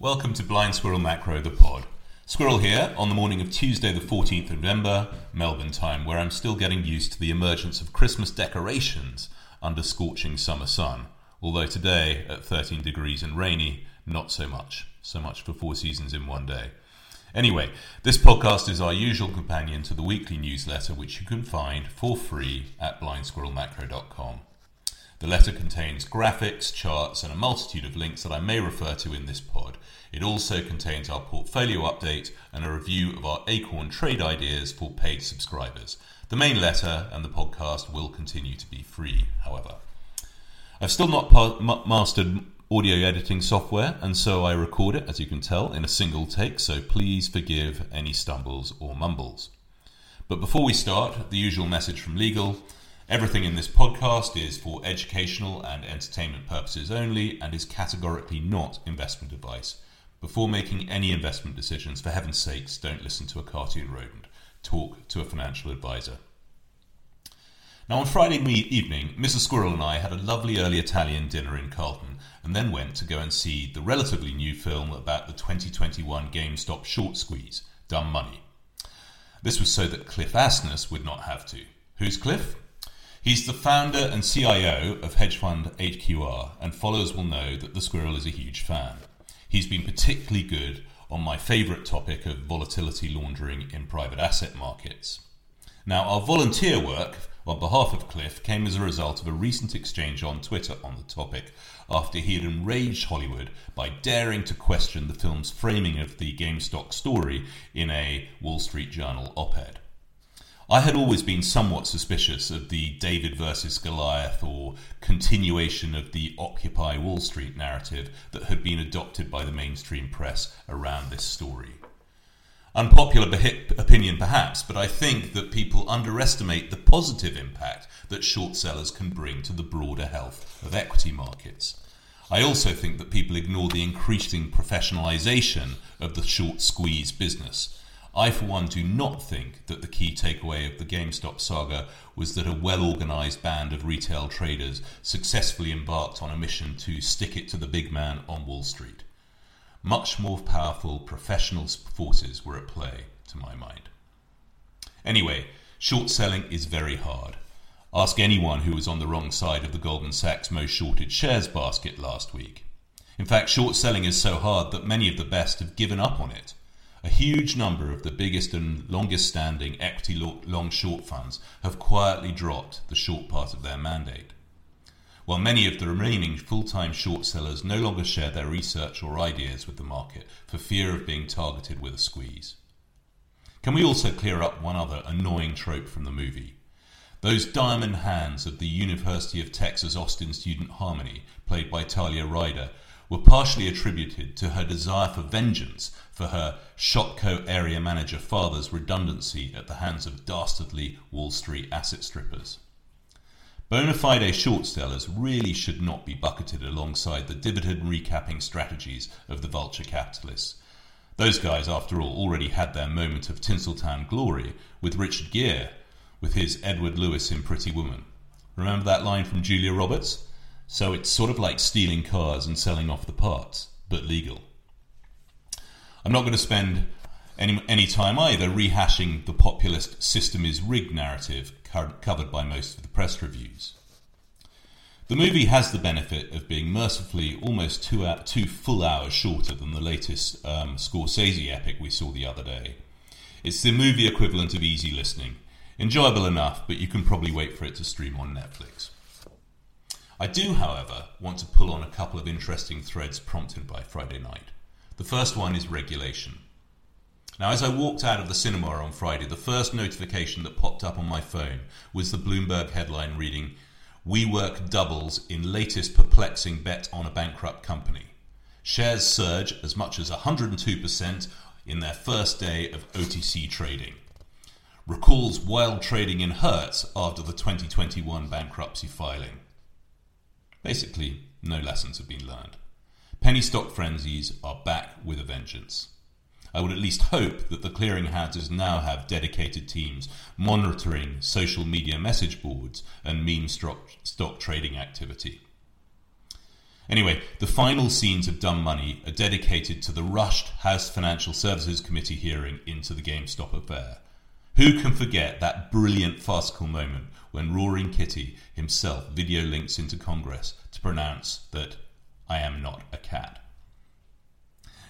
Welcome to Blind Squirrel Macro, the pod. Squirrel here on the morning of Tuesday, the 14th of November, Melbourne time, where I'm still getting used to the emergence of Christmas decorations under scorching summer sun. Although today, at 13 degrees and rainy, not so much. So much for four seasons in one day. Anyway, this podcast is our usual companion to the weekly newsletter, which you can find for free at blindsquirrelmacro.com. The letter contains graphics, charts, and a multitude of links that I may refer to in this pod. It also contains our portfolio update and a review of our Acorn trade ideas for paid subscribers. The main letter and the podcast will continue to be free, however. I've still not pa- ma- mastered audio editing software, and so I record it, as you can tell, in a single take, so please forgive any stumbles or mumbles. But before we start, the usual message from legal. Everything in this podcast is for educational and entertainment purposes only and is categorically not investment advice. Before making any investment decisions, for heaven's sakes, don't listen to a cartoon rodent. Talk to a financial advisor. Now, on Friday evening, Mrs. Squirrel and I had a lovely early Italian dinner in Carlton and then went to go and see the relatively new film about the 2021 GameStop short squeeze, Dumb Money. This was so that Cliff Asness would not have to. Who's Cliff? He's the founder and CIO of hedge fund AQR, and followers will know that the squirrel is a huge fan. He's been particularly good on my favourite topic of volatility laundering in private asset markets. Now, our volunteer work on behalf of Cliff came as a result of a recent exchange on Twitter on the topic after he had enraged Hollywood by daring to question the film's framing of the GameStop story in a Wall Street Journal op ed. I had always been somewhat suspicious of the David versus Goliath or continuation of the Occupy Wall Street narrative that had been adopted by the mainstream press around this story. Unpopular opinion, perhaps, but I think that people underestimate the positive impact that short sellers can bring to the broader health of equity markets. I also think that people ignore the increasing professionalization of the short squeeze business. I, for one, do not think that the key takeaway of the GameStop saga was that a well organized band of retail traders successfully embarked on a mission to stick it to the big man on Wall Street. Much more powerful professional forces were at play, to my mind. Anyway, short selling is very hard. Ask anyone who was on the wrong side of the Goldman Sachs most shorted shares basket last week. In fact, short selling is so hard that many of the best have given up on it. A huge number of the biggest and longest standing equity long short funds have quietly dropped the short part of their mandate while many of the remaining full time short sellers no longer share their research or ideas with the market for fear of being targeted with a squeeze. Can we also clear up one other annoying trope from the movie? Those diamond hands of the University of Texas Austin student Harmony, played by Talia Ryder, were partially attributed to her desire for vengeance for her Shopko area manager father's redundancy at the hands of dastardly Wall Street asset strippers. Bona fide short sellers really should not be bucketed alongside the dividend recapping strategies of the vulture capitalists. Those guys, after all, already had their moment of Tinseltown glory with Richard Gere, with his Edward Lewis in Pretty Woman. Remember that line from Julia Roberts? So it's sort of like stealing cars and selling off the parts, but legal. I'm not going to spend any, any time either rehashing the populist system is rigged narrative covered by most of the press reviews. The movie has the benefit of being mercifully almost two, hour, two full hours shorter than the latest um, Scorsese epic we saw the other day. It's the movie equivalent of easy listening. Enjoyable enough, but you can probably wait for it to stream on Netflix. I do, however, want to pull on a couple of interesting threads prompted by Friday night. The first one is regulation. Now, as I walked out of the cinema on Friday, the first notification that popped up on my phone was the Bloomberg headline reading, WeWork doubles in latest perplexing bet on a bankrupt company. Shares surge as much as 102% in their first day of OTC trading. Recalls wild trading in Hertz after the 2021 bankruptcy filing. Basically, no lessons have been learned. Penny stock frenzies are back with a vengeance. I would at least hope that the clearinghouses now have dedicated teams monitoring social media message boards and meme stock, stock trading activity. Anyway, the final scenes of Dumb Money are dedicated to the rushed House Financial Services Committee hearing into the GameStop affair. Who can forget that brilliant farcical moment when Roaring Kitty himself video links into Congress to pronounce that I am not a cat?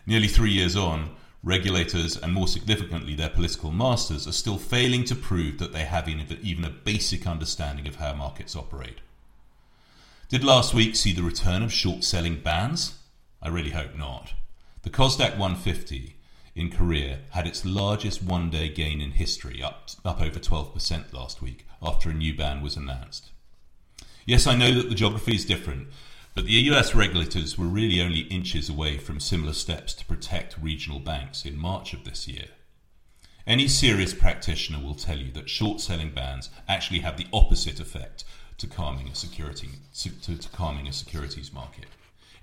Nearly three years on, regulators and more significantly their political masters are still failing to prove that they have even a basic understanding of how markets operate. Did last week see the return of short selling bans? I really hope not. The Kosdaq 150 in Korea had its largest one day gain in history, up, up over 12% last week, after a new ban was announced. Yes, I know that the geography is different, but the US regulators were really only inches away from similar steps to protect regional banks in March of this year. Any serious practitioner will tell you that short selling bans actually have the opposite effect to calming a security to, to calming a securities market.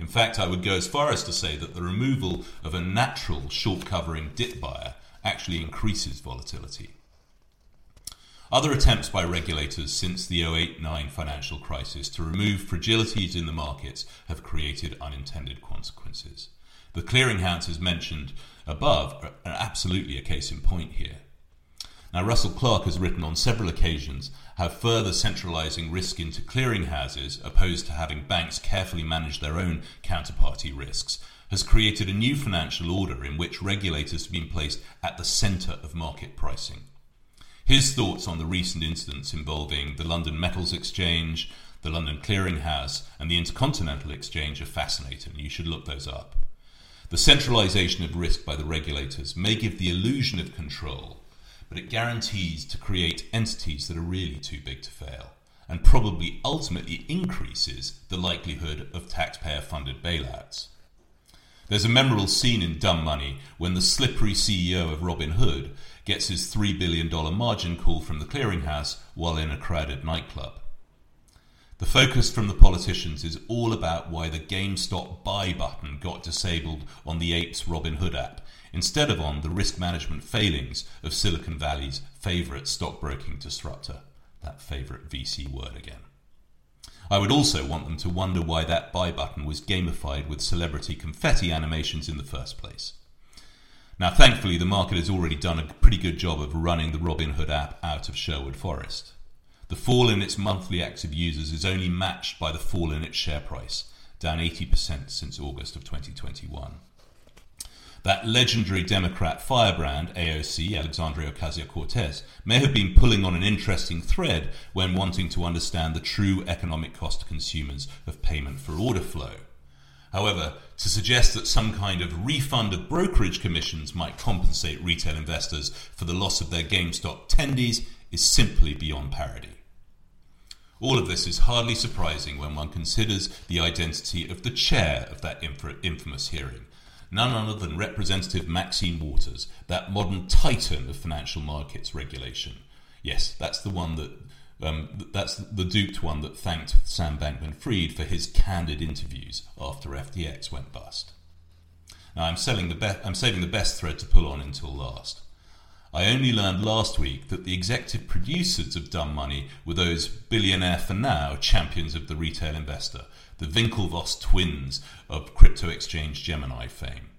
In fact, I would go as far as to say that the removal of a natural short covering dip buyer actually increases volatility. Other attempts by regulators since the 08 9 financial crisis to remove fragilities in the markets have created unintended consequences. The clearinghouses mentioned above are absolutely a case in point here. Now, Russell Clark has written on several occasions how further centralizing risk into clearinghouses, opposed to having banks carefully manage their own counterparty risks, has created a new financial order in which regulators have been placed at the center of market pricing. His thoughts on the recent incidents involving the London Metals Exchange, the London Clearing House, and the Intercontinental Exchange are fascinating. You should look those up. The centralization of risk by the regulators may give the illusion of control but it guarantees to create entities that are really too big to fail and probably ultimately increases the likelihood of taxpayer funded bailouts. There's a memorable scene in Dumb Money when the slippery CEO of Robinhood gets his $3 billion margin call from the clearinghouse while in a crowded nightclub. The focus from the politicians is all about why the GameStop buy button got disabled on the Apes Robinhood app instead of on the risk management failings of Silicon Valley's favourite stockbroking disruptor, that favourite VC word again. I would also want them to wonder why that buy button was gamified with celebrity confetti animations in the first place. Now, thankfully, the market has already done a pretty good job of running the Robinhood app out of Sherwood Forest. The fall in its monthly active users is only matched by the fall in its share price, down 80% since August of 2021. That legendary Democrat firebrand, AOC, Alexandria Ocasio Cortez, may have been pulling on an interesting thread when wanting to understand the true economic cost to consumers of payment for order flow. However, to suggest that some kind of refund of brokerage commissions might compensate retail investors for the loss of their GameStop tendies is simply beyond parody. All of this is hardly surprising when one considers the identity of the chair of that infamous hearing, none other than Representative Maxine Waters, that modern titan of financial markets regulation. Yes, that's the one that um, that's the duped one that thanked Sam Bankman-Fried for his candid interviews after FTX went bust. Now I'm selling the be- I'm saving the best thread to pull on until last. I only learned last week that the executive producers of Dumb Money were those billionaire for now champions of the retail investor, the Winklevoss twins of crypto exchange Gemini fame.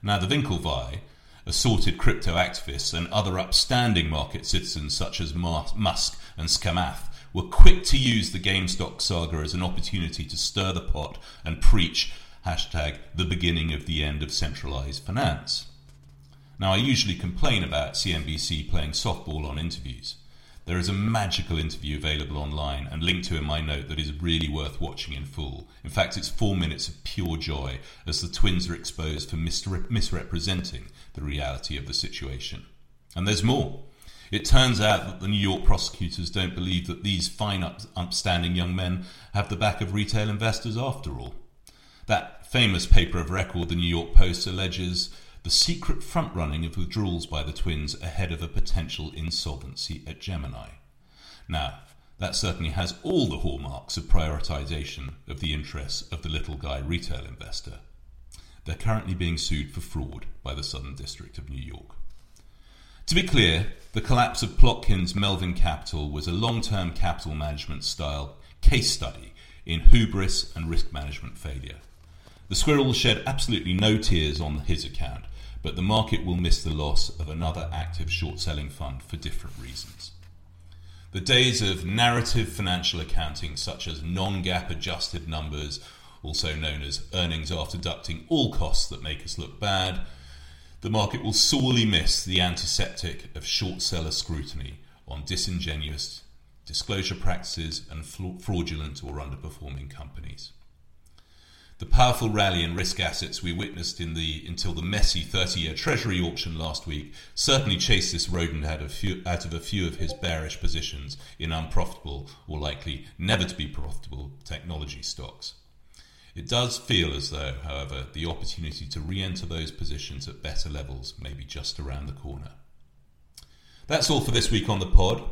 Now, the Winklevi, assorted crypto activists, and other upstanding market citizens such as Musk and Chamath were quick to use the GameStop saga as an opportunity to stir the pot and preach hashtag the beginning of the end of centralized finance. Now, I usually complain about CNBC playing softball on interviews. There is a magical interview available online and linked to in my note that is really worth watching in full. In fact, it's four minutes of pure joy as the twins are exposed for misre- misrepresenting the reality of the situation. And there's more. It turns out that the New York prosecutors don't believe that these fine, up- upstanding young men have the back of retail investors after all. That famous paper of record, the New York Post, alleges the secret front running of withdrawals by the twins ahead of a potential insolvency at Gemini. Now, that certainly has all the hallmarks of prioritization of the interests of the little guy retail investor. They're currently being sued for fraud by the Southern District of New York. To be clear, the collapse of Plotkin's Melvin Capital was a long term capital management style case study in hubris and risk management failure. The squirrel shed absolutely no tears on his account, but the market will miss the loss of another active short selling fund for different reasons. The days of narrative financial accounting, such as non GAAP adjusted numbers, also known as earnings after deducting all costs that make us look bad, the market will sorely miss the antiseptic of short seller scrutiny on disingenuous disclosure practices and fraudulent or underperforming companies. The powerful rally in risk assets we witnessed in the until the messy 30-year Treasury auction last week certainly chased this rodent out of, few, out of a few of his bearish positions in unprofitable or likely never to be profitable technology stocks. It does feel as though, however, the opportunity to re-enter those positions at better levels may be just around the corner. That's all for this week on the pod.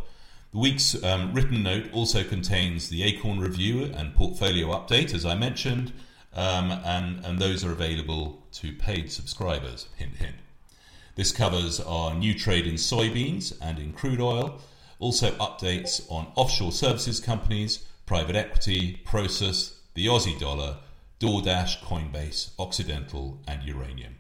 The week's um, written note also contains the Acorn review and portfolio update, as I mentioned, um, and, and those are available to paid subscribers. Hint, hint. This covers our new trade in soybeans and in crude oil, also updates on offshore services companies, private equity, Prosus, the Aussie dollar, DoorDash, Coinbase, Occidental, and Uranium.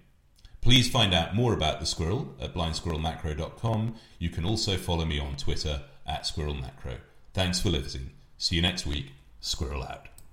Please find out more about the squirrel at blindsquirrelmacro.com. You can also follow me on Twitter at squirrelmacro. Thanks for listening. See you next week. Squirrel out.